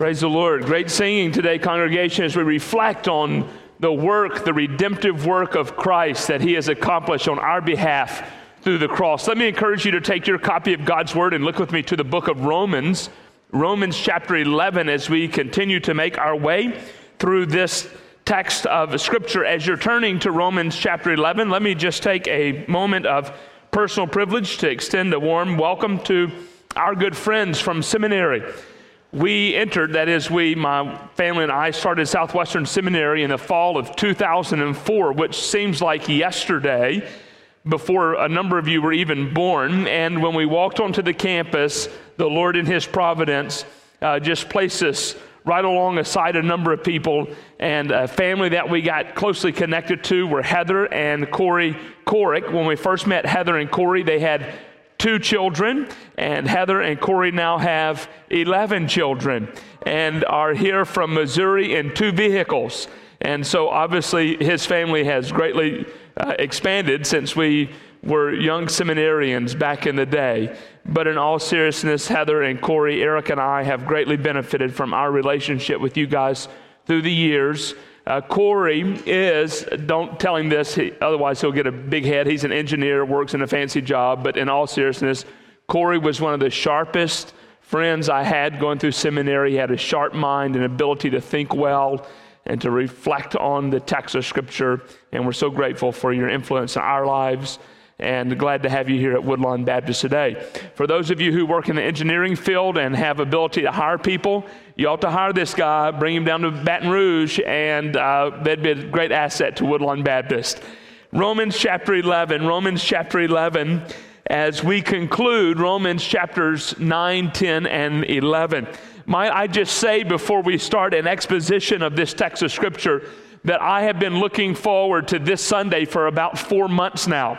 Praise the Lord. Great singing today, congregation, as we reflect on the work, the redemptive work of Christ that He has accomplished on our behalf through the cross. Let me encourage you to take your copy of God's Word and look with me to the book of Romans, Romans chapter 11, as we continue to make our way through this text of Scripture. As you're turning to Romans chapter 11, let me just take a moment of personal privilege to extend a warm welcome to our good friends from seminary we entered, that is, we, my family and I, started Southwestern Seminary in the fall of 2004, which seems like yesterday before a number of you were even born. And when we walked onto the campus, the Lord in His providence uh, just placed us right alongside a number of people. And a family that we got closely connected to were Heather and Corey Corick. When we first met Heather and Corey, they had two children, and Heather and Corey now have 11 children and are here from Missouri in two vehicles. And so obviously his family has greatly uh, expanded since we were young seminarians back in the day. But in all seriousness, Heather and Corey, Eric and I have greatly benefited from our relationship with you guys through the years. Uh, Corey is, don't tell him this, he, otherwise he'll get a big head. He's an engineer, works in a fancy job, but in all seriousness, Corey was one of the sharpest friends I had going through seminary. He had a sharp mind and ability to think well and to reflect on the text of Scripture. And we're so grateful for your influence in our lives and glad to have you here at Woodlawn Baptist today. For those of you who work in the engineering field and have ability to hire people, you ought to hire this guy, bring him down to Baton Rouge, and uh, that'd be a great asset to Woodlawn Baptist. Romans chapter 11, Romans chapter 11, as we conclude Romans chapters 9, 10, and 11. Might I just say before we start an exposition of this text of Scripture that I have been looking forward to this Sunday for about four months now.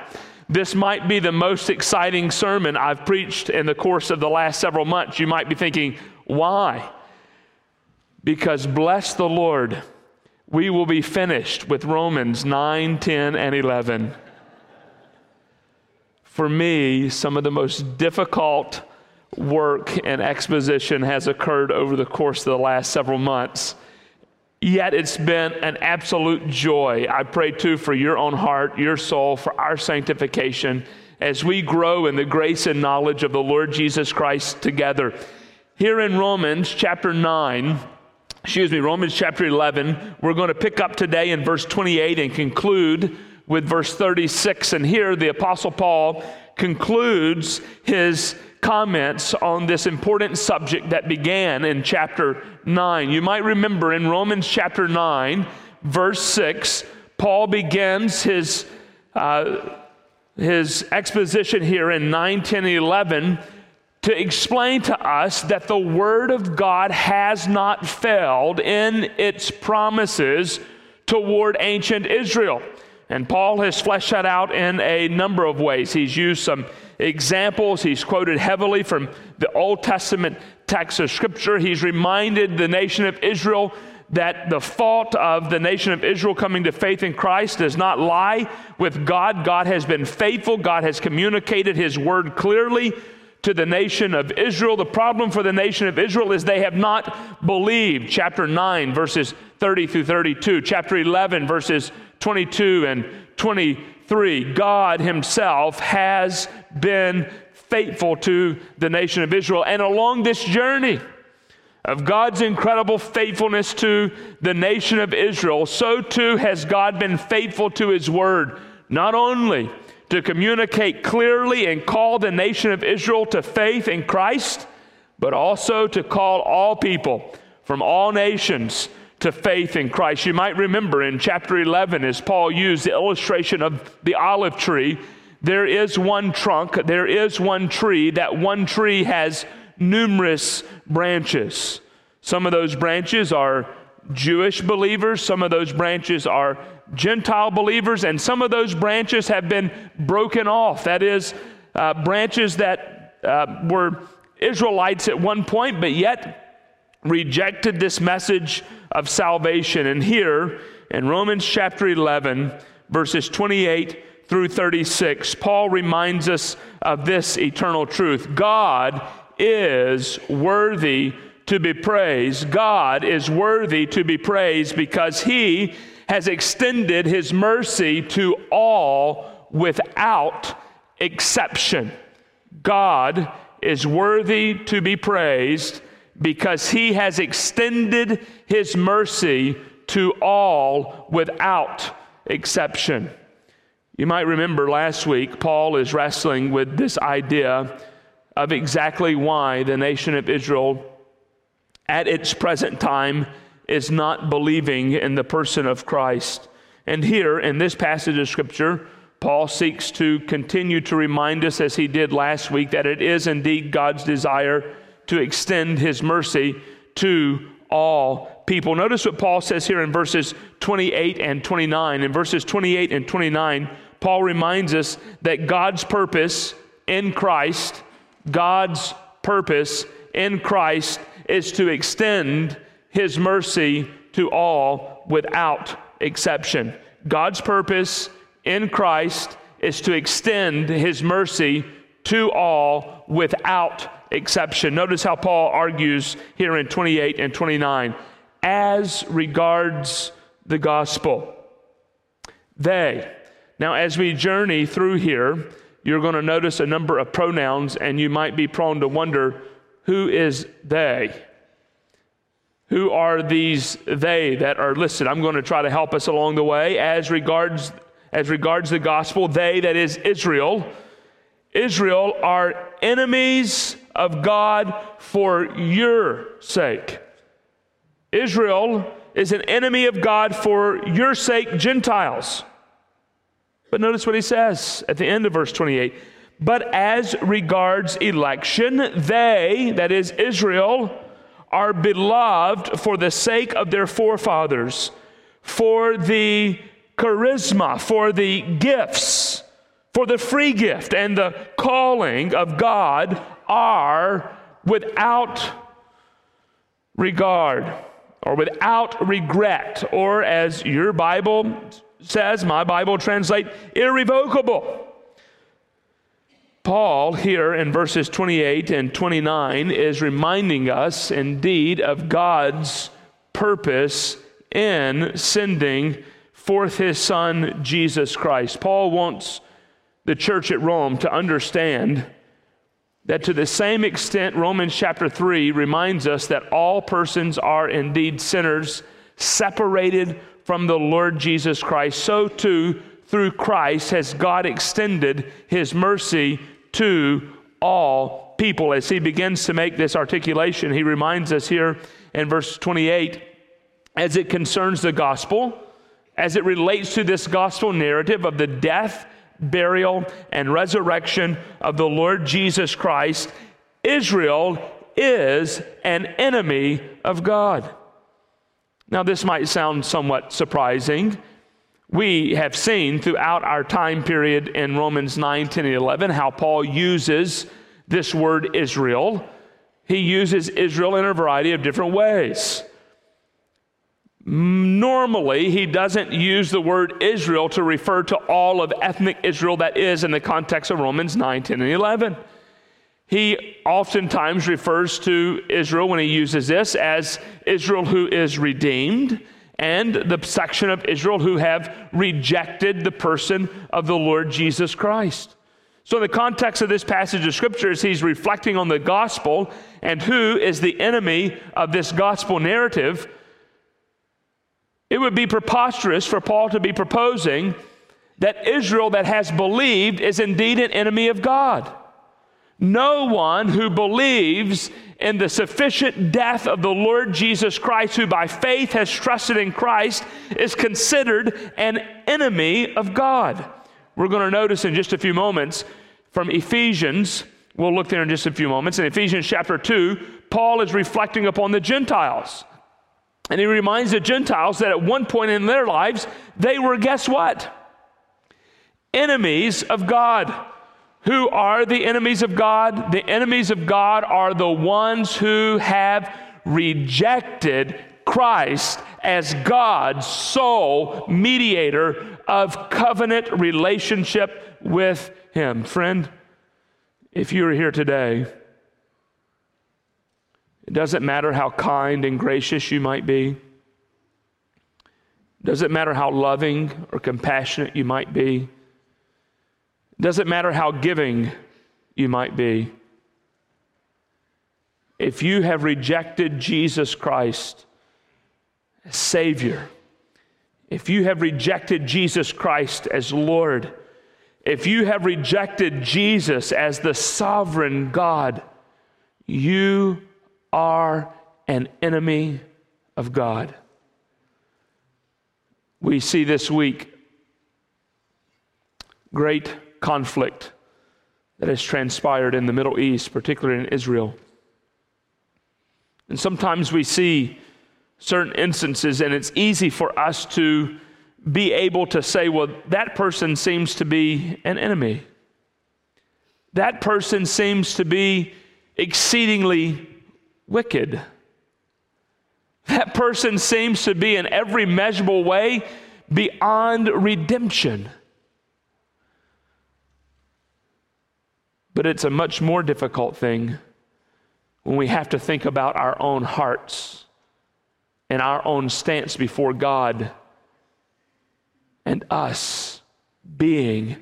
This might be the most exciting sermon I've preached in the course of the last several months. You might be thinking, why? Because bless the Lord, we will be finished with Romans 9, 10, and 11. For me, some of the most difficult work and exposition has occurred over the course of the last several months. Yet it's been an absolute joy. I pray too for your own heart, your soul, for our sanctification as we grow in the grace and knowledge of the Lord Jesus Christ together. Here in Romans chapter 9, excuse me, Romans chapter 11, we're going to pick up today in verse 28 and conclude with verse 36. And here the Apostle Paul concludes his comments on this important subject that began in chapter 9. You might remember in Romans chapter 9, verse 6, Paul begins his, uh, his exposition here in 9, 10, 11 to explain to us that the Word of God has not failed in its promises toward ancient Israel. And Paul has fleshed that out in a number of ways. He's used some examples. He's quoted heavily from the Old Testament text of Scripture. He's reminded the nation of Israel that the fault of the nation of Israel coming to faith in Christ does not lie with God. God has been faithful, God has communicated His word clearly to the nation of Israel. The problem for the nation of Israel is they have not believed. Chapter 9, verses 30 through 32, chapter 11, verses 22 and 23. God Himself has been faithful to the nation of Israel. And along this journey of God's incredible faithfulness to the nation of Israel, so too has God been faithful to His word, not only to communicate clearly and call the nation of Israel to faith in Christ, but also to call all people from all nations to faith in Christ. You might remember in chapter 11, as Paul used the illustration of the olive tree, there is one trunk, there is one tree. That one tree has numerous branches. Some of those branches are Jewish believers, some of those branches are Gentile believers, and some of those branches have been broken off. That is, uh, branches that uh, were Israelites at one point, but yet rejected this message of salvation. And here in Romans chapter 11, verses 28 through 36, Paul reminds us of this eternal truth God is worthy to be praised. God is worthy to be praised because he has extended his mercy to all without exception. God is worthy to be praised because he has extended his mercy to all without exception. You might remember last week, Paul is wrestling with this idea of exactly why the nation of Israel at its present time is not believing in the person of Christ. And here in this passage of Scripture, Paul seeks to continue to remind us, as he did last week, that it is indeed God's desire to extend his mercy to all people. Notice what Paul says here in verses 28 and 29. In verses 28 and 29, Paul reminds us that God's purpose in Christ, God's purpose in Christ is to extend his mercy to all without exception. God's purpose in Christ is to extend his mercy to all without exception. Notice how Paul argues here in 28 and 29 as regards the gospel. They. Now, as we journey through here, you're going to notice a number of pronouns, and you might be prone to wonder who is they? Who are these they that are listed? I'm going to try to help us along the way as regards as regards the gospel, they that is Israel. Israel are enemies of God for your sake. Israel is an enemy of God for your sake, Gentiles. But notice what he says at the end of verse 28. But as regards election, they, that is Israel, are beloved for the sake of their forefathers, for the charisma, for the gifts, for the free gift and the calling of God are without regard or without regret, or as your Bible says, my Bible translate, irrevocable. Paul, here in verses 28 and 29, is reminding us indeed of God's purpose in sending forth his son, Jesus Christ. Paul wants the church at Rome to understand that to the same extent, Romans chapter 3 reminds us that all persons are indeed sinners, separated from the Lord Jesus Christ, so too through Christ has God extended his mercy to all people. As he begins to make this articulation, he reminds us here in verse 28 as it concerns the gospel, as it relates to this gospel narrative of the death, burial, and resurrection of the Lord Jesus Christ, Israel is an enemy of God. Now, this might sound somewhat surprising. We have seen throughout our time period in Romans 9, 10, and 11 how Paul uses this word Israel. He uses Israel in a variety of different ways. Normally, he doesn't use the word Israel to refer to all of ethnic Israel that is in the context of Romans 9, 10, and 11. He oftentimes refers to Israel when he uses this as Israel who is redeemed and the section of Israel who have rejected the person of the Lord Jesus Christ. So, in the context of this passage of Scripture, as he's reflecting on the gospel and who is the enemy of this gospel narrative, it would be preposterous for Paul to be proposing that Israel that has believed is indeed an enemy of God. No one who believes in the sufficient death of the Lord Jesus Christ, who by faith has trusted in Christ, is considered an enemy of God. We're going to notice in just a few moments from Ephesians, we'll look there in just a few moments. In Ephesians chapter 2, Paul is reflecting upon the Gentiles. And he reminds the Gentiles that at one point in their lives, they were, guess what? Enemies of God. Who are the enemies of God? The enemies of God are the ones who have rejected Christ as God's sole mediator of covenant relationship with Him. Friend, if you are here today It doesn't matter how kind and gracious you might be. It doesn't matter how loving or compassionate you might be. It doesn't matter how giving you might be. If you have rejected Jesus Christ as Savior, if you have rejected Jesus Christ as Lord, if you have rejected Jesus as the sovereign God, you are an enemy of God. We see this week great conflict that has transpired in the Middle East, particularly in Israel. And sometimes we see certain instances, and it's easy for us to be able to say, well, that person seems to be an enemy. That person seems to be exceedingly wicked. That person seems to be in every measurable way beyond redemption. But it's a much more difficult thing when we have to think about our own hearts and our own stance before God and us being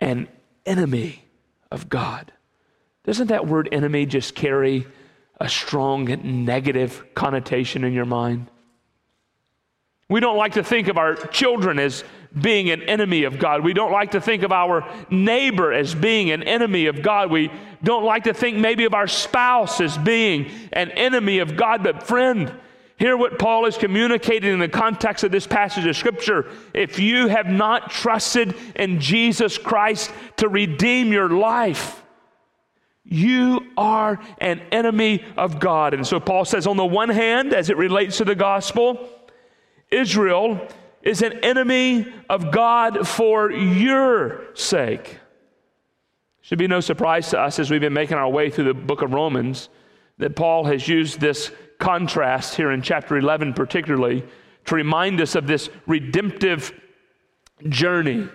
an enemy of God. Doesn't that word enemy just carry a strong negative connotation in your mind? We don't like to think of our children as being an enemy of God. We don't like to think of our neighbor as being an enemy of God. We don't like to think maybe of our spouse as being an enemy of God. But, friend, Hear what Paul is communicating in the context of this passage of Scripture. If you have not trusted in Jesus Christ to redeem your life, you are an enemy of God. And so Paul says, on the one hand, as it relates to the gospel, Israel is an enemy of God for your sake. Should be no surprise to us as we've been making our way through the book of Romans that Paul has used this contrast here in chapter 11, particularly, to remind us of this redemptive journey.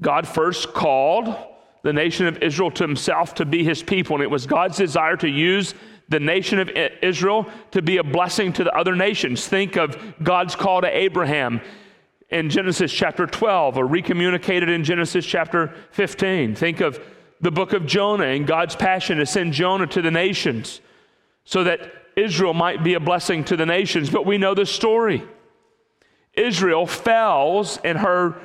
God first called the nation of Israel to himself to be his people, and it was God's desire to use the nation of Israel to be a blessing to the other nations. Think of God's call to Abraham in Genesis chapter 12, or recommunicated in Genesis chapter 15. Think of the book of Jonah and God's passion to send Jonah to the nations so that Israel might be a blessing to the nations. But we know the story. Israel fails in her.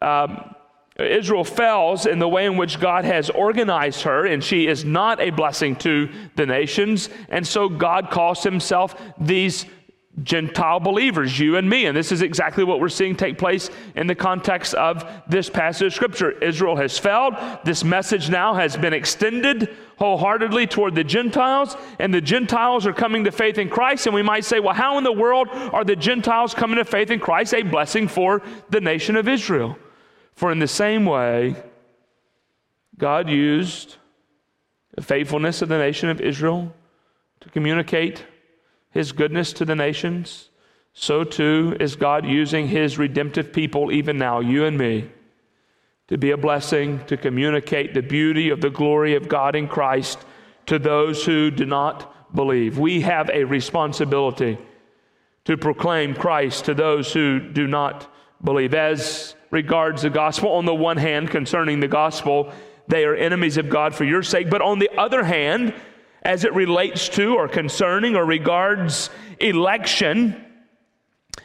Um, Israel fails in the way in which God has organized her, and she is not a blessing to the nations. And so God calls himself these Gentile believers, you and me. And this is exactly what we're seeing take place in the context of this passage of Scripture. Israel has failed. This message now has been extended wholeheartedly toward the Gentiles, and the Gentiles are coming to faith in Christ. And we might say, well, how in the world are the Gentiles coming to faith in Christ a blessing for the nation of Israel? For in the same way, God used the faithfulness of the nation of Israel to communicate his goodness to the nations, so too is God using his redemptive people, even now, you and me, to be a blessing, to communicate the beauty of the glory of God in Christ to those who do not believe. We have a responsibility to proclaim Christ to those who do not believe. As regards the gospel, on the one hand, concerning the gospel, they are enemies of God for your sake, but on the other hand, as it relates to or concerning or regards election,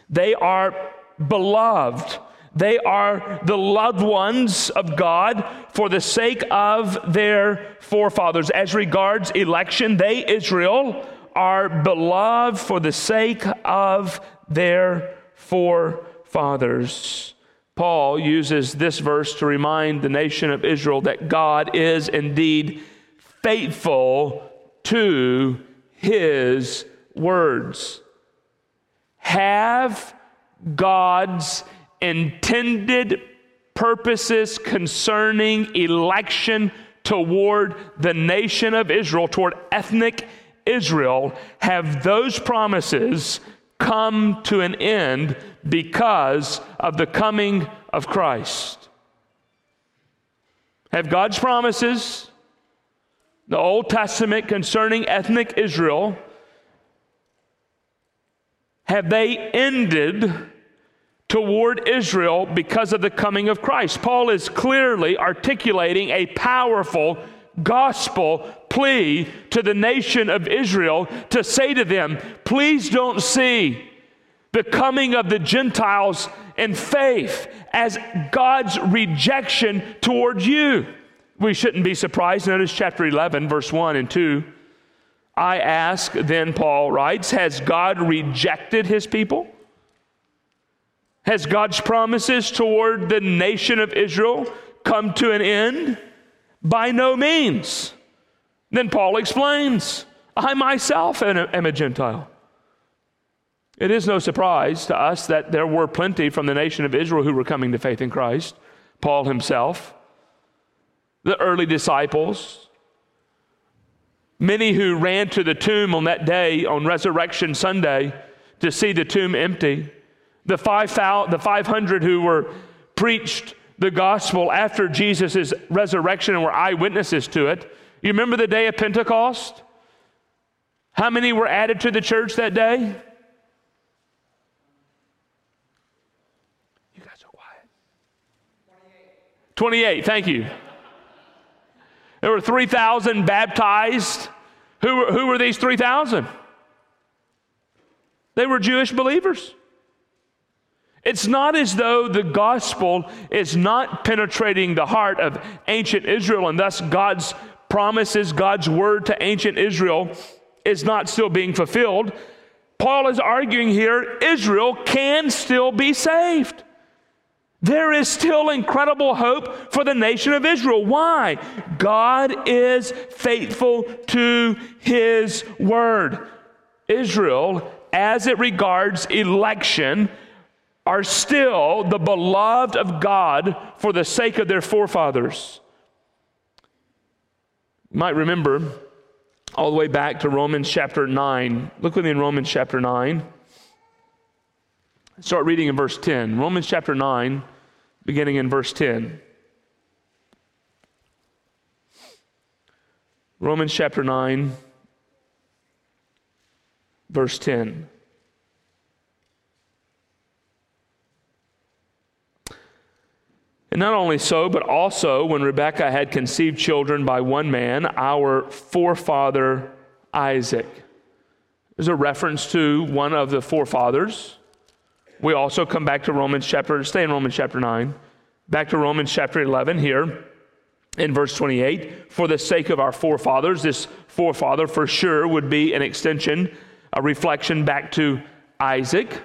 they are beloved. They are the loved ones of God for the sake of their forefathers. As regards election, they, Israel, are beloved for the sake of their forefathers. Paul uses this verse to remind the nation of Israel that God is indeed faithful to his words. Have God's intended purposes concerning election toward the nation of Israel, toward ethnic Israel, have those promises come to an end because of the coming of Christ? Have God's promises the Old Testament concerning ethnic Israel, have they ended toward Israel because of the coming of Christ? Paul is clearly articulating a powerful gospel plea to the nation of Israel to say to them, please don't see the coming of the Gentiles in faith as God's rejection towards you. We shouldn't be surprised. Notice chapter 11, verse 1 and 2. I ask, then Paul writes, has God rejected his people? Has God's promises toward the nation of Israel come to an end? By no means. Then Paul explains, I myself am a Gentile. It is no surprise to us that there were plenty from the nation of Israel who were coming to faith in Christ. Paul himself, the early disciples, many who ran to the tomb on that day, on Resurrection Sunday, to see the tomb empty, the, 5, the 500 who were preached the gospel after Jesus' resurrection and were eyewitnesses to it. You remember the day of Pentecost? How many were added to the church that day? You guys are quiet. 28. 28, thank you. There were 3,000 baptized. Who, who were these 3,000? They were Jewish believers. It's not as though the gospel is not penetrating the heart of ancient Israel, and thus God's promises, God's word to ancient Israel is not still being fulfilled. Paul is arguing here Israel can still be saved. There is still incredible hope for the nation of Israel. Why? God is faithful to his word. Israel, as it regards election, are still the beloved of God for the sake of their forefathers. You might remember all the way back to Romans chapter 9. Look with me in Romans chapter 9. Start reading in verse 10. Romans chapter 9 beginning in verse 10. Romans chapter 9, verse 10. And not only so, but also when Rebekah had conceived children by one man, our forefather Isaac. There's a reference to one of the forefathers we also come back to Romans chapter, stay in Romans chapter 9, back to Romans chapter 11 here in verse 28. For the sake of our forefathers, this forefather for sure would be an extension, a reflection back to Isaac.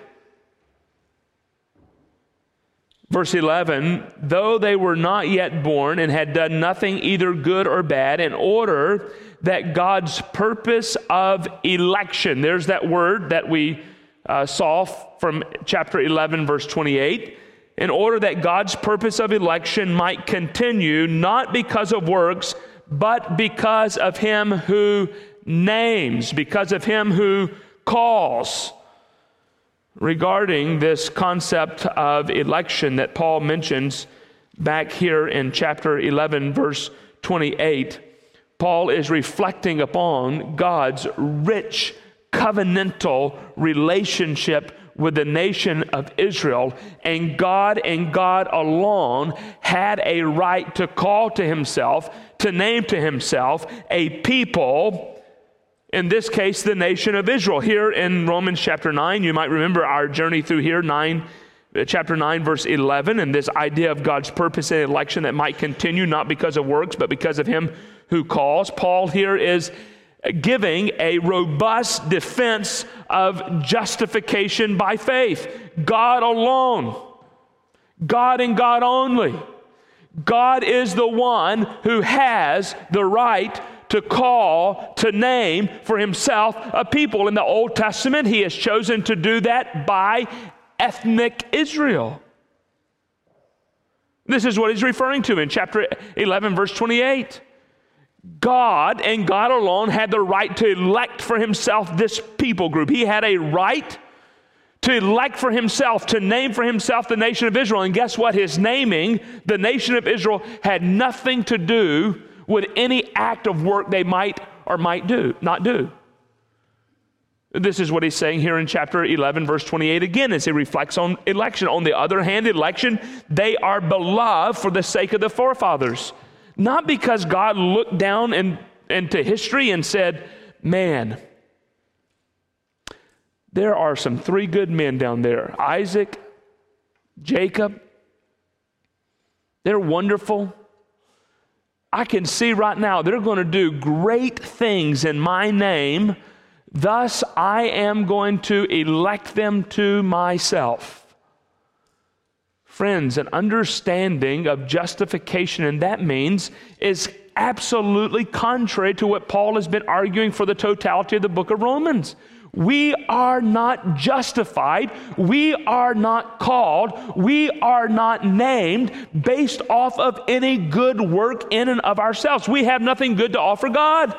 Verse 11, though they were not yet born and had done nothing either good or bad, in order that God's purpose of election, there's that word that we uh, saw from chapter 11, verse 28, in order that God's purpose of election might continue, not because of works, but because of him who names, because of him who calls. Regarding this concept of election that Paul mentions back here in chapter 11, verse 28, Paul is reflecting upon God's rich covenantal relationship with the nation of Israel, and God and God alone had a right to call to himself, to name to himself a people. In this case, the nation of Israel. Here in Romans chapter 9, you might remember our journey through here, 9, uh, chapter 9, verse 11, and this idea of God's purpose in election that might continue not because of works, but because of Him who calls. Paul here is giving a robust defense of justification by faith. God alone, God and God only. God is the one who has the right to call, to name for himself a people. In the Old Testament, he has chosen to do that by ethnic Israel. This is what he's referring to in chapter 11, verse 28. God and God alone had the right to elect for himself this people group. He had a right to elect for himself, to name for himself the nation of Israel. And guess what? His naming the nation of Israel had nothing to do with any act of work they might or might do, not do. This is what he's saying here in chapter 11, verse 28 again, as he reflects on election. On the other hand, election, they are beloved for the sake of the forefathers. Not because God looked down in, into history and said, Man, there are some three good men down there Isaac, Jacob. They're wonderful. I can see right now they're going to do great things in my name Thus, I am going to elect them to myself. Friends, an understanding of justification, and that means is absolutely contrary to what Paul has been arguing for the totality of the book of Romans. We are not justified. We are not called. We are not named based off of any good work in and of ourselves. We have nothing good to offer God.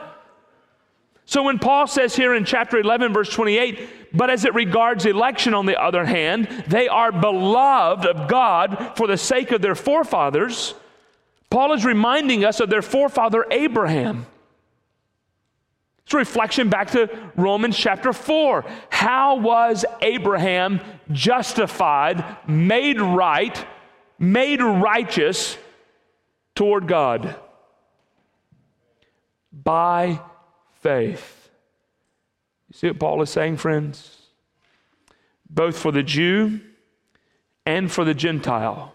So when Paul says here in chapter 11, verse 28, but as it regards election, on the other hand, they are beloved of God for the sake of their forefathers, Paul is reminding us of their forefather Abraham. It's a reflection back to Romans chapter 4. How was Abraham justified, made right, made righteous toward God? By faith. You see what Paul is saying, friends? Both for the Jew and for the Gentile,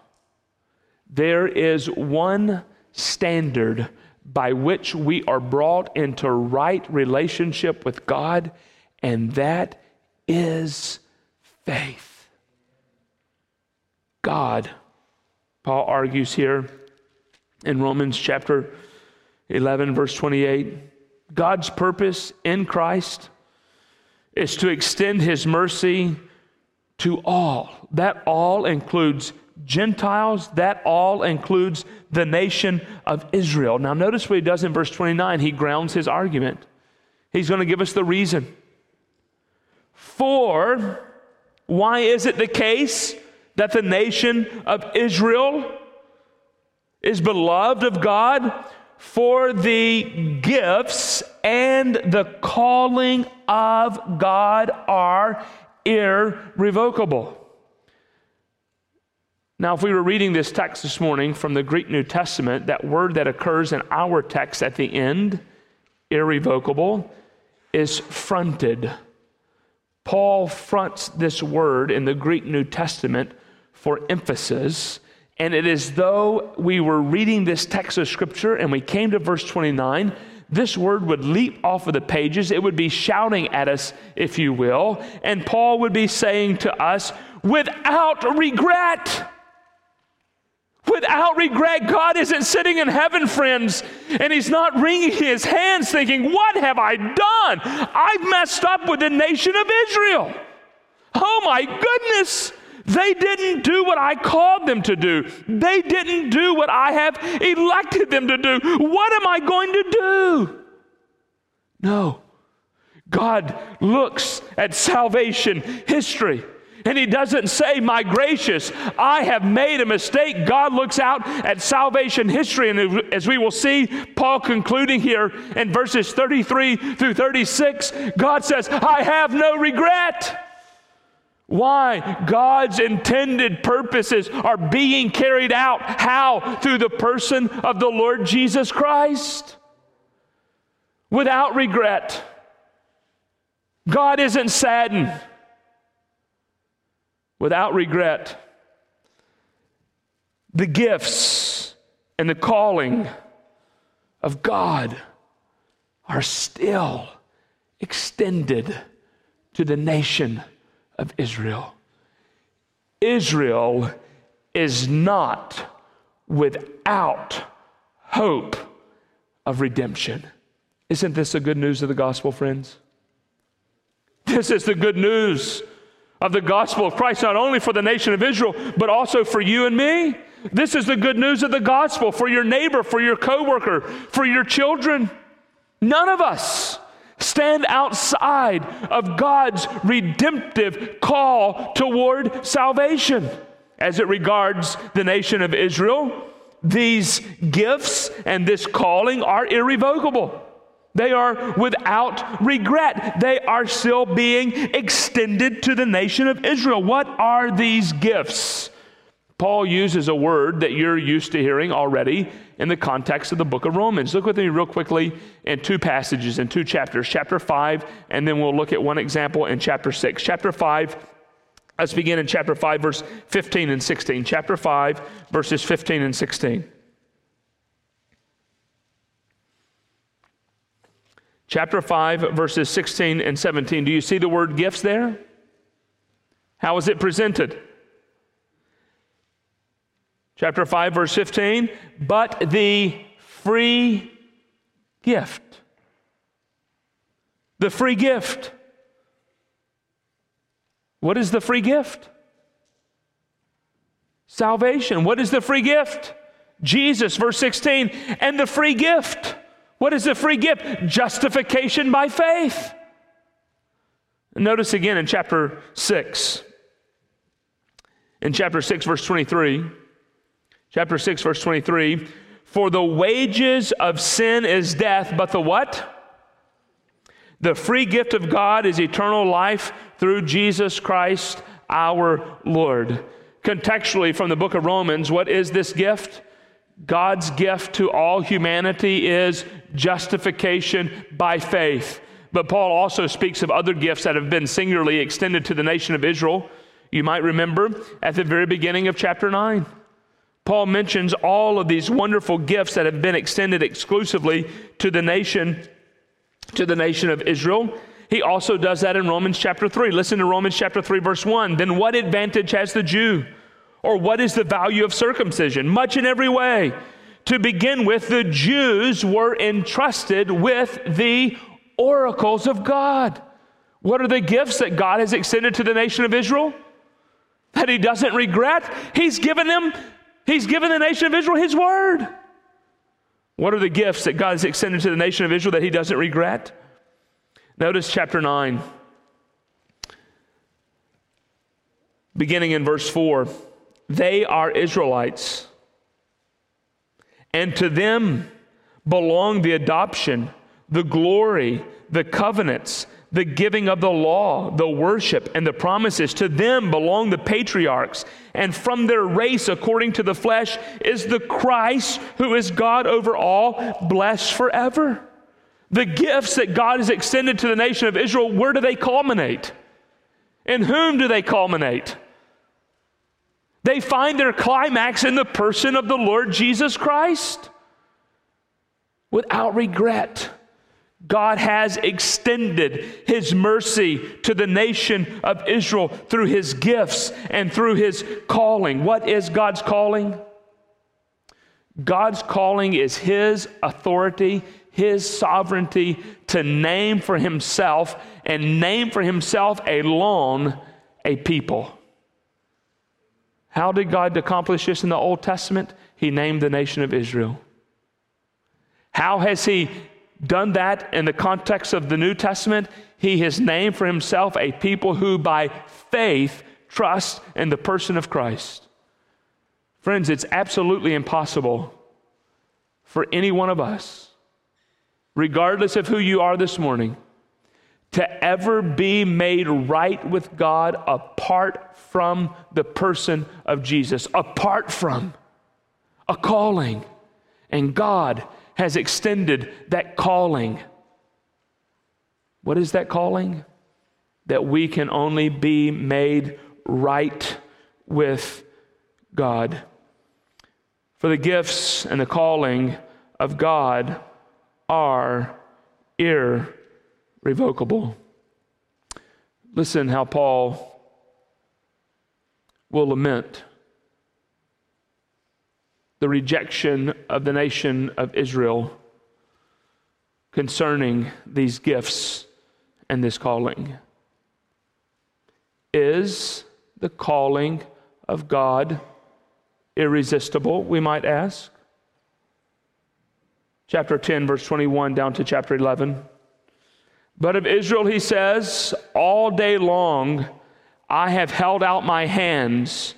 there is one standard by which we are brought into right relationship with God, and that is faith. God, Paul argues here in Romans chapter 11, verse 28 God's purpose in Christ is to extend his mercy to all. That all includes Gentiles, that all includes the nation of Israel. Now, notice what he does in verse 29. He grounds his argument. He's going to give us the reason. For, why is it the case that the nation of Israel is beloved of God? for the gifts and the calling of God are irrevocable. Now, if we were reading this text this morning from the Greek New Testament, that word that occurs in our text at the end, irrevocable, is fronted. Paul fronts this word in the Greek New Testament for emphasis and it is though we were reading this text of scripture and we came to verse 29, this word would leap off of the pages. It would be shouting at us, if you will. And Paul would be saying to us, without regret. Without regret, God isn't sitting in heaven, friends, and He's not wringing His hands thinking, What have I done? I've messed up with the nation of Israel. Oh my goodness. They didn't do what I called them to do. They didn't do what I have elected them to do. What am I going to do? No. God looks at salvation history. And he doesn't say, My gracious, I have made a mistake. God looks out at salvation history. And as we will see, Paul concluding here in verses 33 through 36, God says, I have no regret. Why? God's intended purposes are being carried out. How? Through the person of the Lord Jesus Christ. Without regret. God isn't saddened. Without regret. The gifts and the calling of God are still extended to the nation of Israel. Israel is not without hope of redemption. Isn't this the good news of the gospel, friends? This is the good news of the gospel of Christ, not only for the nation of Israel, but also for you and me. This is the good news of the gospel for your neighbor, for your coworker, for your children. None of us stand outside of God's redemptive call toward salvation. As it regards the nation of Israel, these gifts and this calling are irrevocable. They are without regret. They are still being extended to the nation of Israel. What are these gifts? Paul uses a word that you're used to hearing already in the context of the book of Romans. Look with me real quickly in two passages, in two chapters, chapter 5, and then we'll look at one example in chapter 6. Chapter 5, let's begin in chapter 5, verse 15 and 16. Chapter 5, verses 15 and 16. Chapter 5, verses 16 and 17. Do you see the word gifts there? How is it presented? Chapter 5, verse 15. But the free gift. The free gift. What is the free gift? Salvation. What is the free gift? Jesus, verse 16. And the free gift. What is the free gift? Justification by faith. Notice again in chapter 6. In chapter 6, verse 23. Chapter 6, verse 23. For the wages of sin is death, but the what? The free gift of God is eternal life through Jesus Christ our Lord. Contextually, from the book of Romans, what is this gift? God's gift to all humanity is justification by faith. But Paul also speaks of other gifts that have been singularly extended to the nation of Israel. You might remember at the very beginning of chapter 9. Paul mentions all of these wonderful gifts that have been extended exclusively to the nation to the nation of Israel. He also does that in Romans chapter 3. Listen to Romans chapter 3 verse 1. Then what advantage has the Jew? Or what is the value of circumcision? Much in every way. To begin with, the Jews were entrusted with the oracles of God. What are the gifts that God has extended to the nation of Israel? That he doesn't regret. He's given them, he's given the nation of Israel his word. What are the gifts that God has extended to the nation of Israel that he doesn't regret? Notice chapter 9, beginning in verse 4. They are Israelites, and to them belong the adoption, the glory, the covenants, the giving of the law, the worship, and the promises. To them belong the patriarchs, and from their race, according to the flesh, is the Christ who is God over all, blessed forever. The gifts that God has extended to the nation of Israel, where do they culminate? In whom do they culminate? They find their climax in the person of the Lord Jesus Christ. Without regret, God has extended His mercy to the nation of Israel through His gifts and through His calling. What is God's calling? God's calling is His authority, His sovereignty to name for Himself and name for Himself alone a people. How did God accomplish this in the Old Testament? He named the nation of Israel. How has He done that in the context of the New Testament? He has named for Himself a people who by faith trust in the person of Christ. Friends, it's absolutely impossible for any one of us, regardless of who you are this morning, to ever be made right with God apart from the person of Jesus, apart from a calling. And God has extended that calling. What is that calling? That we can only be made right with God. For the gifts and the calling of God are irrevocable. Listen how Paul will lament the rejection of the nation of Israel concerning these gifts and this calling. Is the calling of God irresistible, we might ask? Chapter 10, verse 21 down to chapter 11. But of Israel, he says, all day long, I have held out my hands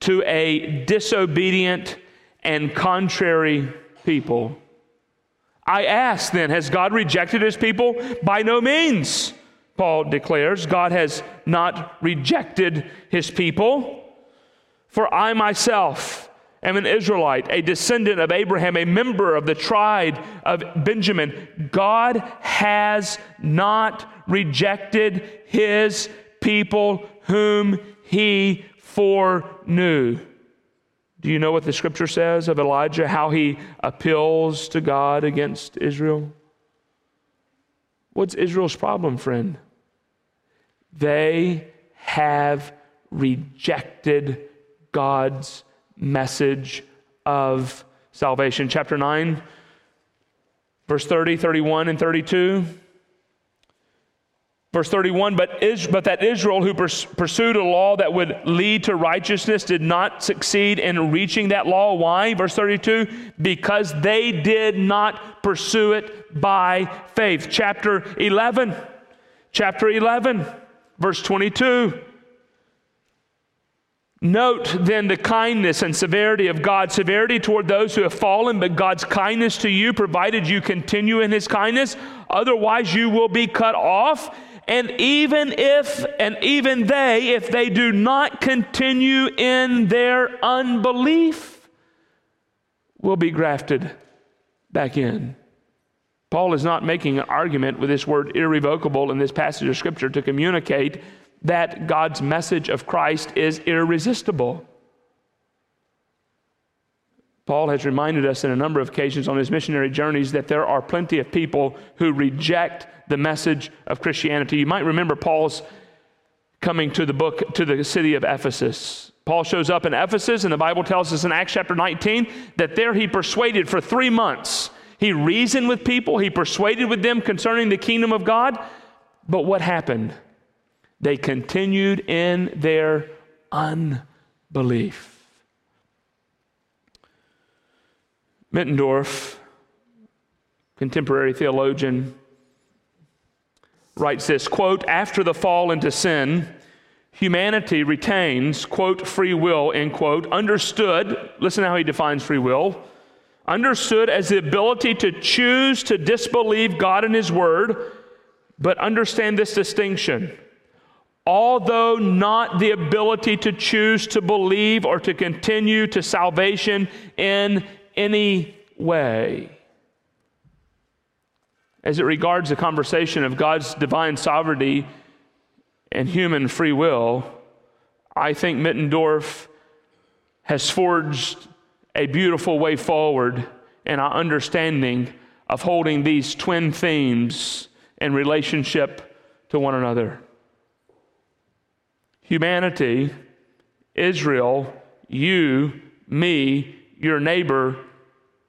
to a disobedient and contrary people. I ask then, has God rejected his people? By no means, Paul declares. God has not rejected his people. For I myself am an Israelite, a descendant of Abraham, a member of the tribe of Benjamin. God has not rejected his people whom he foreknew. Do you know what the scripture says of Elijah, how he appeals to God against Israel? What's Israel's problem, friend? They have rejected God's message of salvation. Chapter 9, verse 30, 31, and 32. Verse 31 but, Is, but that Israel, who pers- pursued a law that would lead to righteousness, did not succeed in reaching that law. Why? Verse 32 because they did not pursue it by faith. Chapter 11, chapter 11, verse 22. Note then the kindness and severity of God. Severity toward those who have fallen, but God's kindness to you, provided you continue in his kindness. Otherwise, you will be cut off. And even if, and even they, if they do not continue in their unbelief, will be grafted back in. Paul is not making an argument with this word irrevocable in this passage of Scripture to communicate that God's message of Christ is irresistible. Paul has reminded us in a number of occasions on his missionary journeys that there are plenty of people who reject the message of Christianity. You might remember Paul's coming to the book, to the city of Ephesus. Paul shows up in Ephesus, and the Bible tells us in Acts chapter 19 that there he persuaded for three months. He reasoned with people, he persuaded with them concerning the kingdom of God. But what happened? They continued in their unbelief. Middendorf, contemporary theologian, writes this quote after the fall into sin humanity retains quote free will end quote understood listen how he defines free will understood as the ability to choose to disbelieve god and his word but understand this distinction. Although not the ability to choose to believe or to continue to salvation in any way as it regards the conversation of God's divine sovereignty and human free will, I think Middendorf has forged a beautiful way forward in our understanding of holding these twin themes in relationship to one another. Humanity, Israel, you, me, your neighbor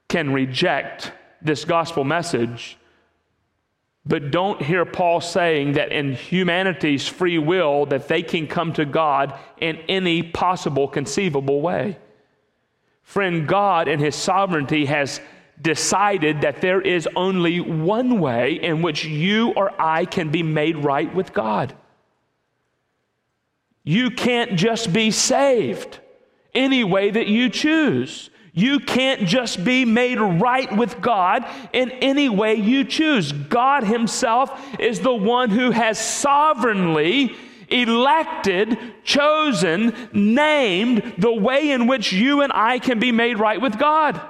can reject this gospel message but don't hear Paul saying that in humanity's free will that they can come to God in any possible conceivable way. Friend, God in his sovereignty has decided that there is only one way in which you or I can be made right with God. You can't just be saved any way that you choose. You can't just be made right with God in any way you choose. God Himself is the one who has sovereignly elected, chosen, named the way in which you and I can be made right with God.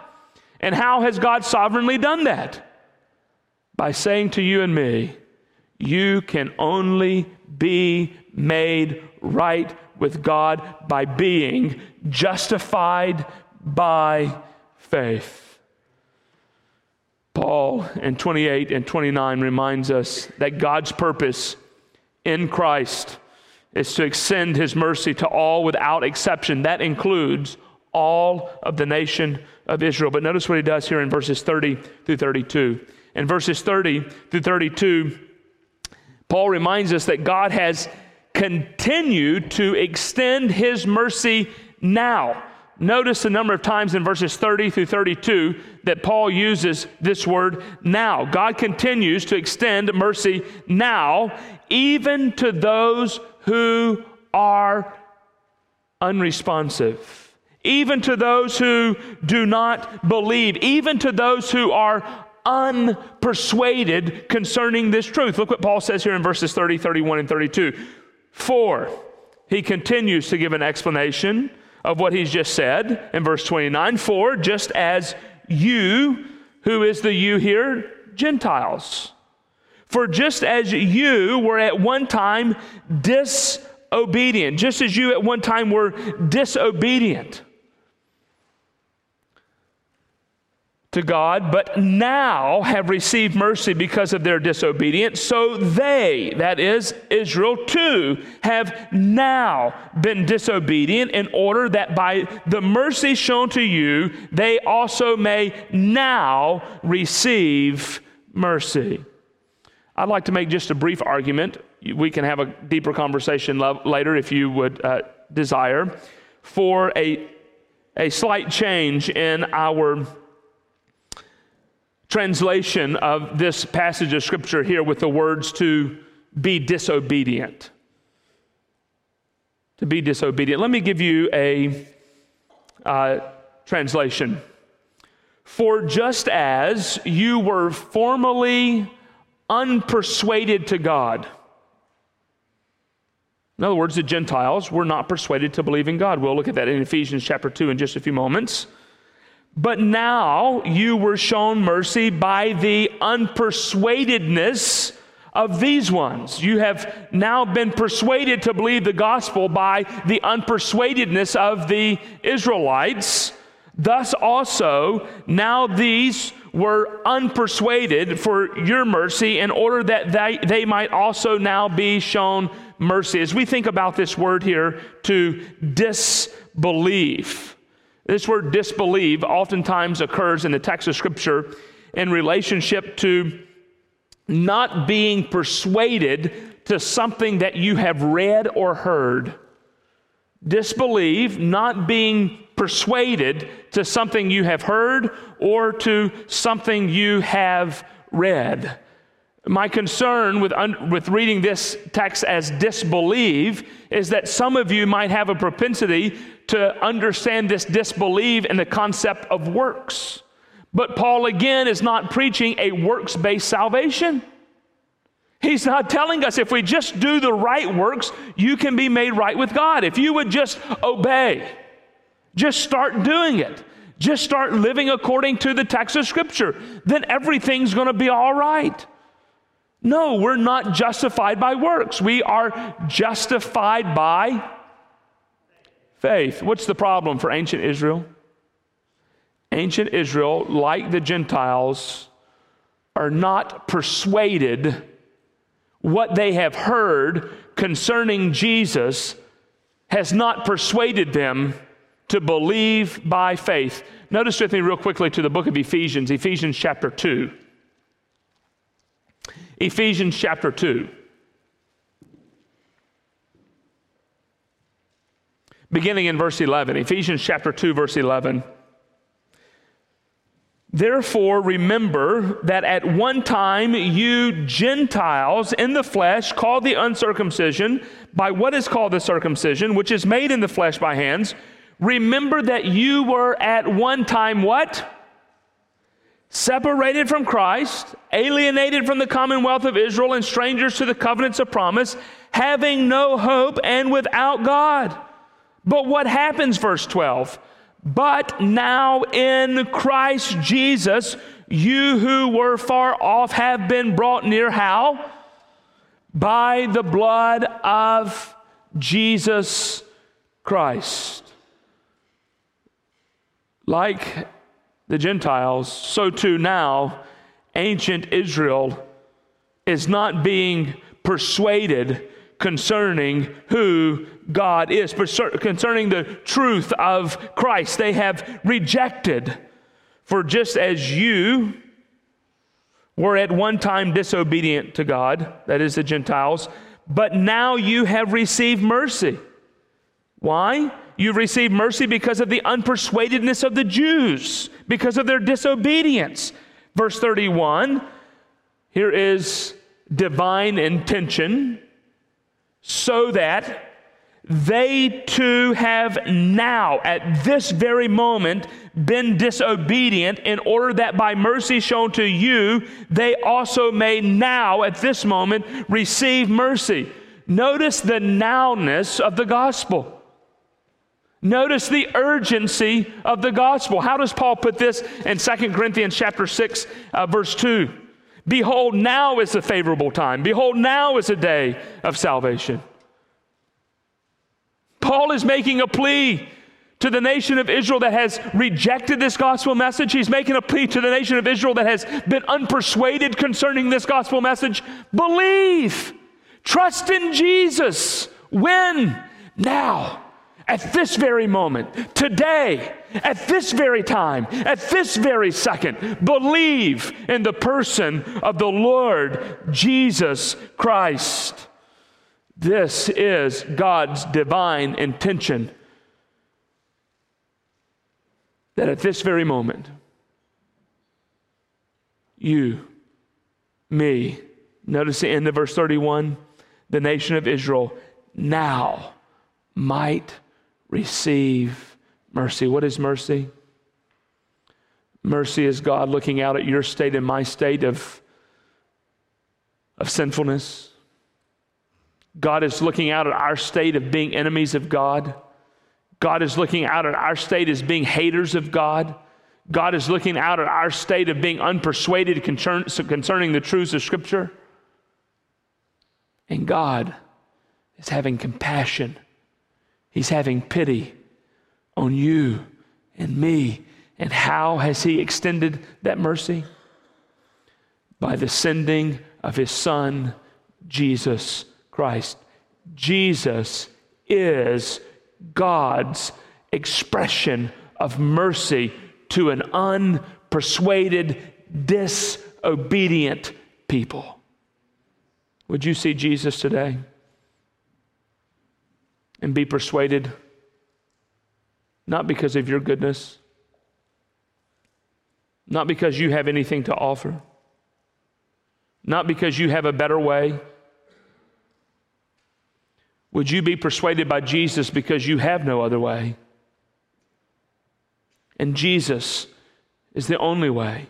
And how has God sovereignly done that? By saying to you and me, you can only be made right with God by being justified by faith. Paul in 28 and 29 reminds us that God's purpose in Christ is to extend his mercy to all without exception. That includes all of the nation of Israel. But notice what he does here in verses 30 through 32. In verses 30 through 32, Paul reminds us that God has continued to extend his mercy now. Notice the number of times in verses 30 through 32 that Paul uses this word now. God continues to extend mercy now, even to those who are unresponsive, even to those who do not believe, even to those who are unpersuaded concerning this truth. Look what Paul says here in verses 30, 31, and 32. For, he continues to give an explanation of what he's just said in verse 29. For, just as you, who is the you here? Gentiles. For just as you were at one time disobedient, just as you at one time were disobedient, to God, but now have received mercy because of their disobedience. So they, that is Israel too, have now been disobedient in order that by the mercy shown to you, they also may now receive mercy. I'd like to make just a brief argument. We can have a deeper conversation later if you would uh, desire for a, a slight change in our translation of this passage of Scripture here with the words to be disobedient. To be disobedient. Let me give you a uh, translation. For just as you were formerly unpersuaded to God, in other words, the Gentiles were not persuaded to believe in God. We'll look at that in Ephesians chapter 2 in just a few moments. But now you were shown mercy by the unpersuadedness of these ones. You have now been persuaded to believe the gospel by the unpersuadedness of the Israelites. Thus, also, now these were unpersuaded for your mercy in order that they, they might also now be shown mercy. As we think about this word here, to disbelieve. This word disbelieve oftentimes occurs in the text of Scripture in relationship to not being persuaded to something that you have read or heard. Disbelieve, not being persuaded to something you have heard or to something you have read. My concern with, un- with reading this text as disbelieve is that some of you might have a propensity to understand this disbelief in the concept of works. But Paul, again, is not preaching a works based salvation. He's not telling us if we just do the right works, you can be made right with God. If you would just obey, just start doing it, just start living according to the text of Scripture, then everything's going to be all right. No, we're not justified by works. We are justified by faith. What's the problem for ancient Israel? Ancient Israel, like the Gentiles, are not persuaded what they have heard concerning Jesus has not persuaded them to believe by faith. Notice with me, real quickly, to the book of Ephesians, Ephesians chapter 2. Ephesians chapter 2. Beginning in verse 11, Ephesians chapter 2, verse 11. Therefore, remember that at one time you Gentiles in the flesh, called the uncircumcision by what is called the circumcision, which is made in the flesh by hands, remember that you were at one time what? separated from Christ, alienated from the commonwealth of Israel, and strangers to the covenants of promise, having no hope and without God. But what happens, verse 12? But now in Christ Jesus, you who were far off have been brought near. How? By the blood of Jesus Christ. Like the Gentiles, so too now ancient Israel is not being persuaded concerning who God is, concerning the truth of Christ. They have rejected. For just as you were at one time disobedient to God, that is the Gentiles, but now you have received mercy. Why? You've received mercy because of the unpersuadedness of the Jews, because of their disobedience. Verse 31 here is divine intention so that they too have now, at this very moment, been disobedient in order that by mercy shown to you, they also may now, at this moment, receive mercy. Notice the nowness of the gospel. Notice the urgency of the gospel. How does Paul put this in 2 Corinthians chapter 6, uh, verse 2? Behold, now is the favorable time. Behold, now is a day of salvation. Paul is making a plea to the nation of Israel that has rejected this gospel message. He's making a plea to the nation of Israel that has been unpersuaded concerning this gospel message. Believe, trust in Jesus. When? Now. At this very moment, today, at this very time, at this very second, believe in the person of the Lord Jesus Christ. This is God's divine intention that at this very moment, you, me, notice the end of verse 31 the nation of Israel now might receive mercy. What is mercy? Mercy is God looking out at your state and my state of, of sinfulness. God is looking out at our state of being enemies of God. God is looking out at our state as being haters of God. God is looking out at our state of being unpersuaded concern, concerning the truths of Scripture. And God is having compassion, He's having pity on you and me. And how has He extended that mercy? By the sending of His Son, Jesus Christ. Jesus is God's expression of mercy to an unpersuaded, disobedient people. Would you see Jesus today and be persuaded? Not because of your goodness, not because you have anything to offer, not because you have a better way would you be persuaded by Jesus because you have no other way? And Jesus is the only way.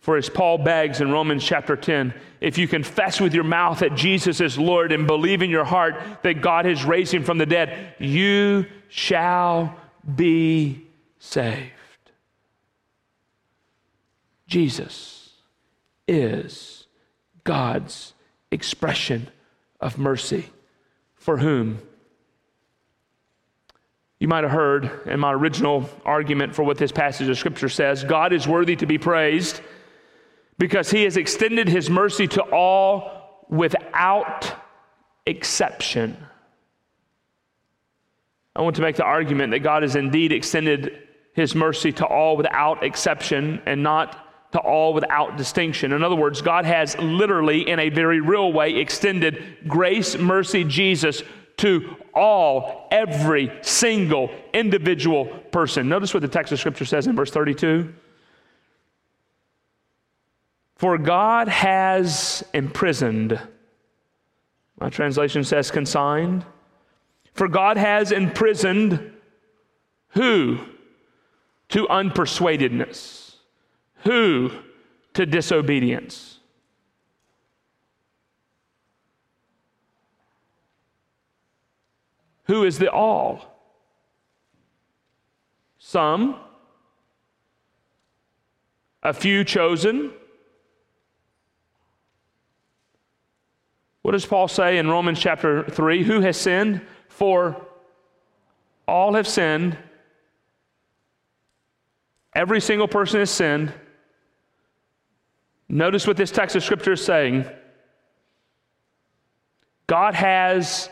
For as Paul begs in Romans chapter 10, if you confess with your mouth that Jesus is Lord and believe in your heart that God has raised him from the dead, you shall be saved. Jesus is God's expression of mercy. For whom? You might have heard in my original argument for what this passage of Scripture says God is worthy to be praised because he has extended his mercy to all without exception. I want to make the argument that God has indeed extended his mercy to all without exception and not to all without distinction. In other words, God has literally, in a very real way, extended grace, mercy, Jesus to all, every single individual person. Notice what the text of Scripture says in verse 32. For God has imprisoned, my translation says consigned. For God has imprisoned who? To unpersuadedness who to disobedience? Who is the all? Some, a few chosen. What does Paul say in Romans chapter 3? Who has sinned? For all have sinned. Every single person has sinned Notice what this text of Scripture is saying. God has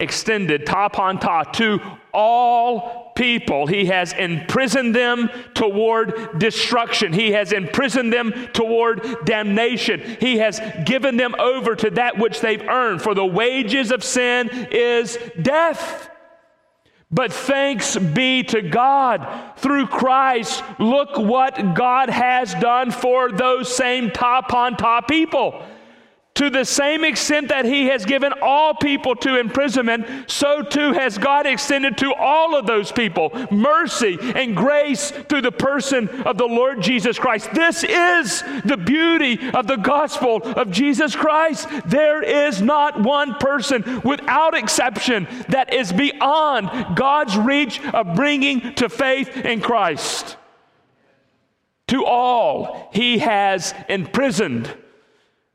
extended ta panta to all people. He has imprisoned them toward destruction. He has imprisoned them toward damnation. He has given them over to that which they've earned. For the wages of sin is death. But thanks be to God through Christ. Look what God has done for those same top on top people. To the same extent that he has given all people to imprisonment, so too has God extended to all of those people mercy and grace through the person of the Lord Jesus Christ. This is the beauty of the gospel of Jesus Christ. There is not one person without exception that is beyond God's reach of bringing to faith in Christ. To all he has imprisoned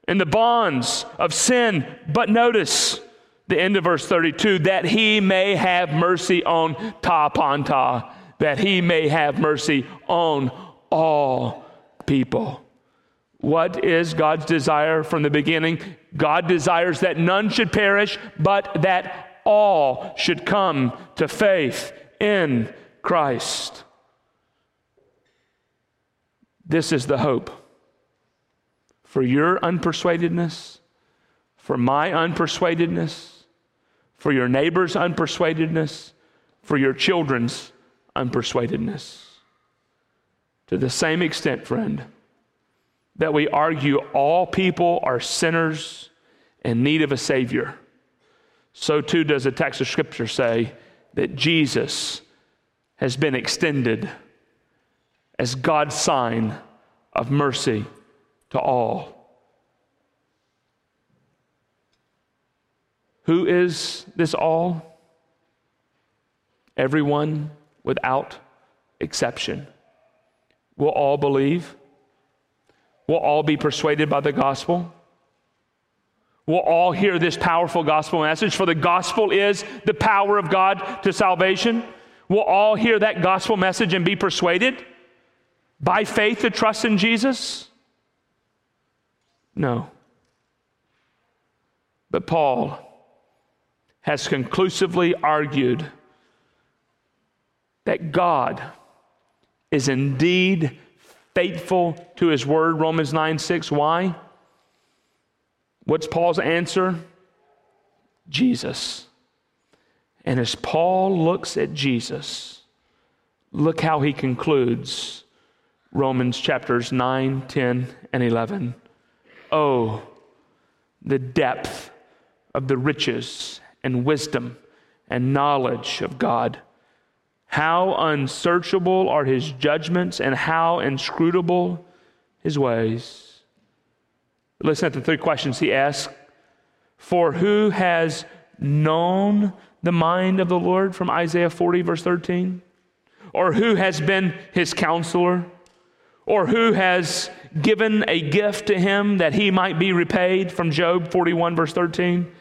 in the bonds of sin. But notice the end of verse 32 that he may have mercy on ta panta, that he may have mercy on all people. What is God's desire from the beginning? God desires that none should perish, but that all should come to faith in Christ. This is the hope for your unpersuadedness, for my unpersuadedness, for your neighbor's unpersuadedness, for your children's unpersuadedness. To the same extent, friend, that we argue all people are sinners in need of a Savior, so too does the text of Scripture say that Jesus has been extended as God's sign of mercy to all. Who is this all? Everyone without exception. Will all believe? Will all be persuaded by the gospel? Will all hear this powerful gospel message? For the gospel is the power of God to salvation. Will all hear that gospel message and be persuaded by faith to trust in Jesus? No. But Paul has conclusively argued that God is indeed faithful to his word, Romans 9 6. Why? What's Paul's answer? Jesus. And as Paul looks at Jesus, look how he concludes Romans chapters 9, 10, and 11. Oh, the depth of the riches and wisdom and knowledge of God. How unsearchable are his judgments and how inscrutable his ways. Listen to the three questions he asks. For who has known the mind of the Lord from Isaiah 40, verse 13? Or who has been his counselor? Or who has given a gift to him that he might be repaid? From Job 41, verse 13,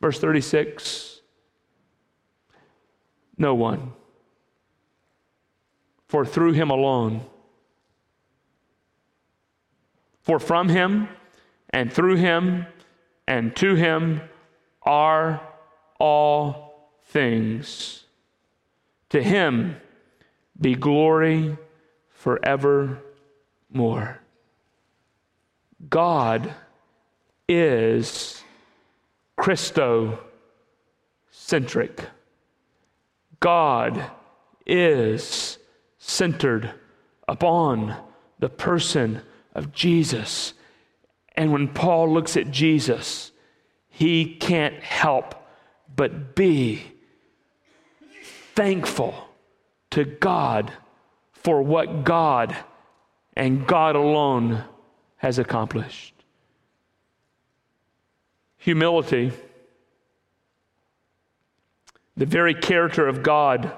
verse 36. No one. For through him alone, for from him and through him and to him are all things. To him be glory forever more. God is Christocentric. God is centered upon the person of Jesus. And when Paul looks at Jesus, he can't help but be thankful to God for what God and God alone has accomplished. Humility, the very character of God,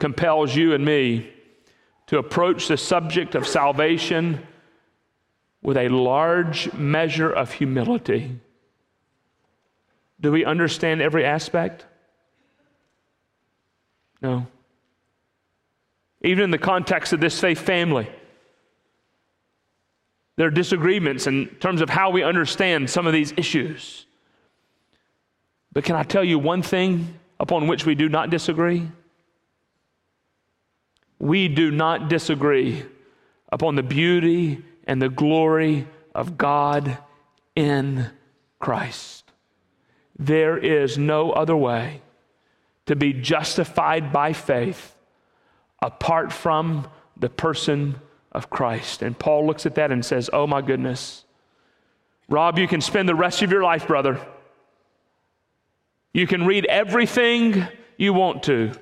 compels you and me to approach the subject of salvation with a large measure of humility. Do we understand every aspect? No even in the context of this faith family. There are disagreements in terms of how we understand some of these issues. But can I tell you one thing upon which we do not disagree? We do not disagree upon the beauty and the glory of God in Christ. There is no other way to be justified by faith apart from the person of Christ. And Paul looks at that and says, Oh my goodness, Rob, you can spend the rest of your life, brother. You can read everything you want to.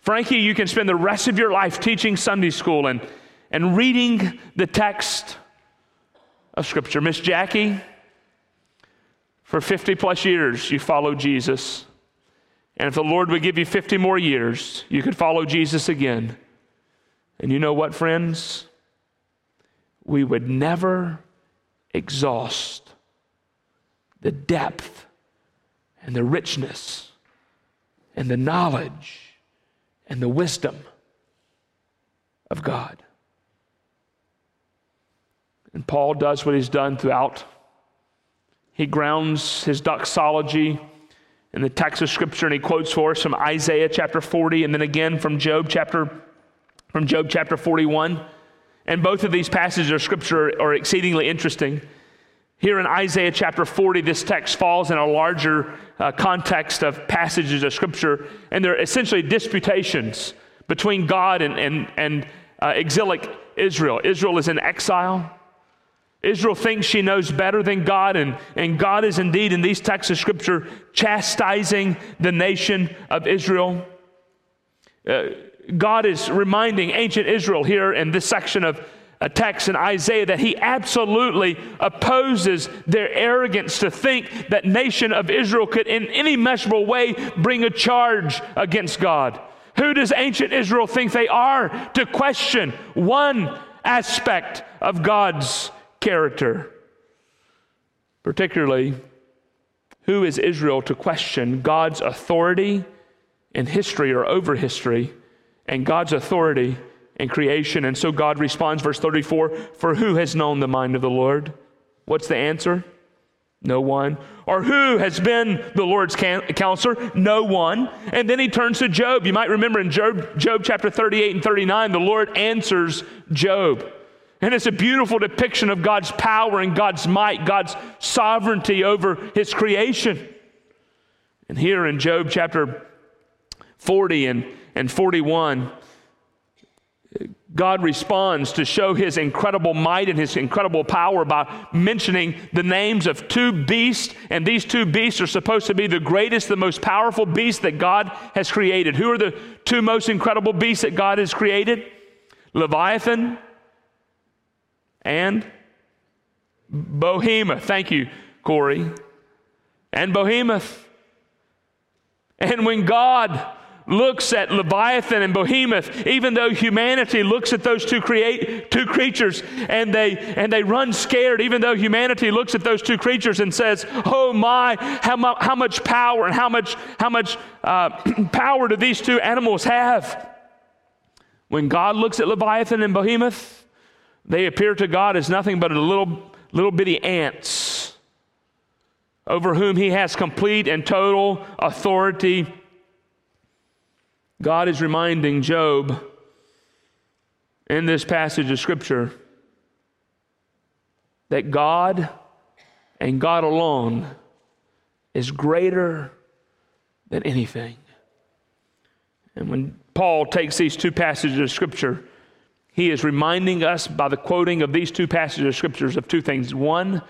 Frankie, you can spend the rest of your life teaching Sunday school and, and reading the text of Scripture. Miss Jackie, for 50 plus years, you followed Jesus. And if the Lord would give you 50 more years, you could follow Jesus again. And you know what, friends? We would never exhaust the depth and the richness and the knowledge and the wisdom of God. And Paul does what he's done throughout. He grounds his doxology in the text of scripture and he quotes for us from Isaiah chapter 40 and then again from Job chapter from Job chapter 41. And both of these passages of scripture are exceedingly interesting. Here in Isaiah chapter 40, this text falls in a larger uh, context of passages of scripture, and they're essentially disputations between God and, and, and uh, exilic Israel. Israel is in exile. Israel thinks she knows better than God, and, and God is indeed, in these texts of scripture, chastising the nation of Israel. Uh, God is reminding ancient Israel here in this section of a text in Isaiah that he absolutely opposes their arrogance to think that nation of Israel could in any measurable way bring a charge against God. Who does ancient Israel think they are to question one aspect of God's character? Particularly, who is Israel to question God's authority in history or over history? and God's authority in creation. And so God responds, verse 34 For who has known the mind of the Lord? What's the answer? No one. Or who has been the Lord's counselor? No one. And then he turns to Job. You might remember in Job, Job chapter 38 and 39, the Lord answers Job. And it's a beautiful depiction of God's power and God's might, God's sovereignty over his creation. And here in Job chapter 40 and and 41, God responds to show his incredible might and his incredible power by mentioning the names of two beasts. And these two beasts are supposed to be the greatest, the most powerful beasts that God has created. Who are the two most incredible beasts that God has created? Leviathan and Behemoth. Thank you, Corey. And Behemoth. And when God looks at Leviathan and Behemoth, even though humanity looks at those two create two creatures and they and they run scared, even though humanity looks at those two creatures and says, "Oh my, how, mu- how much power and how much how much uh, power do these two animals have?" When God looks at Leviathan and Behemoth, they appear to God as nothing but a little little bitty ants over whom He has complete and total authority God is reminding Job in this passage of Scripture that God and God alone is greater than anything. And when Paul takes these two passages of Scripture, he is reminding us by the quoting of these two passages of Scriptures of two things. One,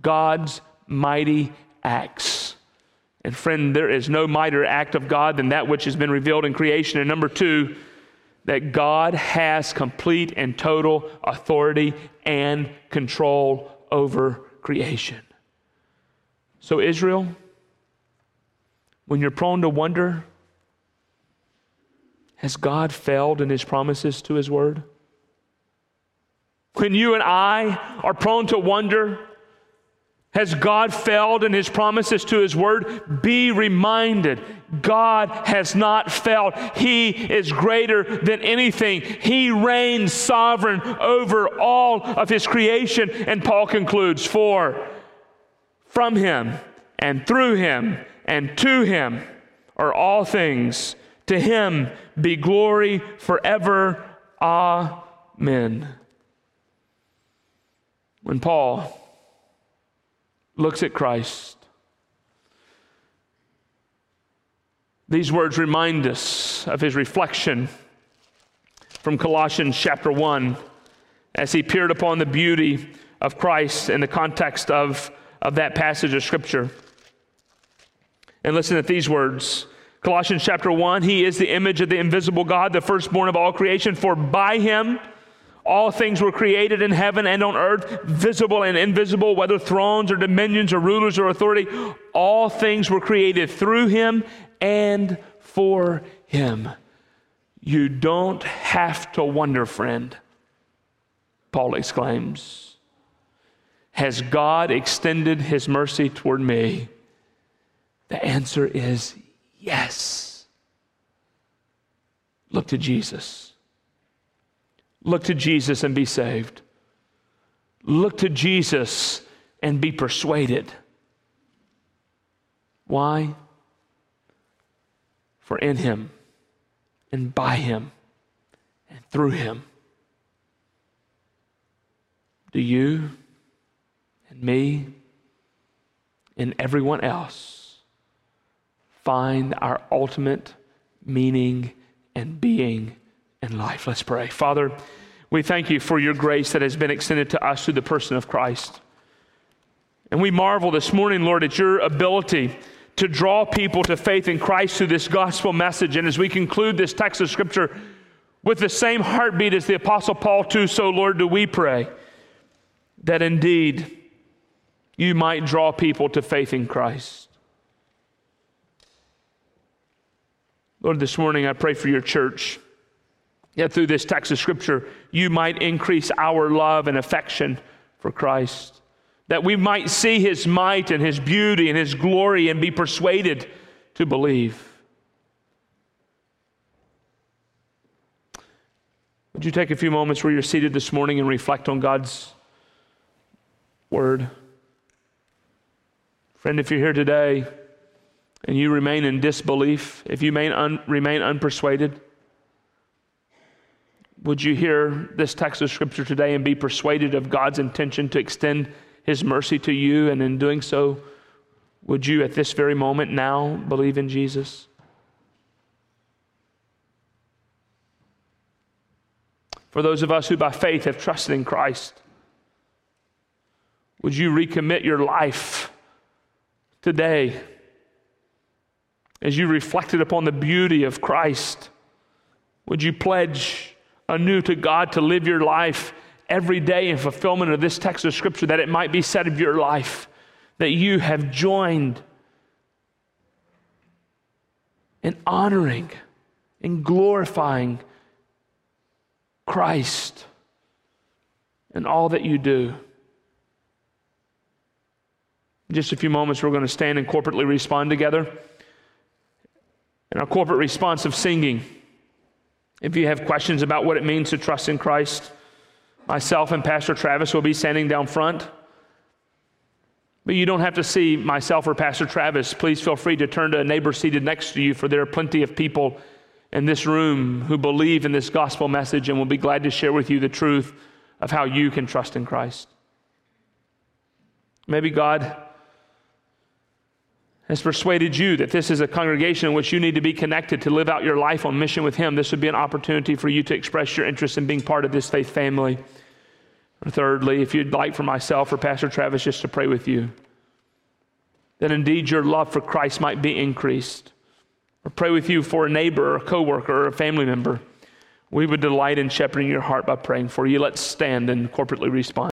God's mighty acts. And friend, there is no mightier act of God than that which has been revealed in creation. And number two, that God has complete and total authority and control over creation. So, Israel, when you're prone to wonder, has God failed in his promises to his word? When you and I are prone to wonder, has God failed in his promises to his word? Be reminded God has not failed. He is greater than anything. He reigns sovereign over all of his creation. And Paul concludes, For from him and through him and to him are all things. To him be glory forever. Amen. When Paul looks at Christ. These words remind us of his reflection from Colossians chapter 1 as he peered upon the beauty of Christ in the context of of that passage of Scripture. And listen at these words Colossians chapter 1 He is the image of the invisible God, the firstborn of all creation, for by him all things were created in heaven and on earth, visible and invisible, whether thrones or dominions or rulers or authority. All things were created through him and for him. You don't have to wonder, friend, Paul exclaims. Has God extended his mercy toward me? The answer is yes. Look to Jesus. Look to Jesus and be saved. Look to Jesus and be persuaded. Why? For in him and by him and through him do you and me and everyone else find our ultimate meaning and being in life. Let's pray. Father, we thank you for your grace that has been extended to us through the person of Christ. And we marvel this morning, Lord, at your ability to draw people to faith in Christ through this gospel message. And as we conclude this text of Scripture with the same heartbeat as the Apostle Paul, too, so, Lord, do we pray that indeed you might draw people to faith in Christ. Lord, this morning I pray for your church. Yet through this text of Scripture, you might increase our love and affection for Christ. That we might see his might and his beauty and his glory and be persuaded to believe. Would you take a few moments where you're seated this morning and reflect on God's word? Friend, if you're here today and you remain in disbelief, if you remain, un- remain unpersuaded, would you hear this text of Scripture today and be persuaded of God's intention to extend His mercy to you? And in doing so, would you at this very moment now believe in Jesus? For those of us who by faith have trusted in Christ, would you recommit your life today as you reflected upon the beauty of Christ? Would you pledge anew to God to live your life every day in fulfillment of this text of Scripture, that it might be said of your life that you have joined in honoring and glorifying Christ in all that you do. In just a few moments, we're going to stand and corporately respond together. And our corporate response of singing. If you have questions about what it means to trust in Christ, myself and Pastor Travis will be standing down front. But you don't have to see myself or Pastor Travis. Please feel free to turn to a neighbor seated next to you, for there are plenty of people in this room who believe in this gospel message and will be glad to share with you the truth of how you can trust in Christ. Maybe God has persuaded you that this is a congregation in which you need to be connected to live out your life on mission with Him, this would be an opportunity for you to express your interest in being part of this faith family. Thirdly, if you'd like for myself or Pastor Travis just to pray with you, then indeed your love for Christ might be increased. Or pray with you for a neighbor or a coworker or a family member. We would delight in shepherding your heart by praying for you. Let's stand and corporately respond.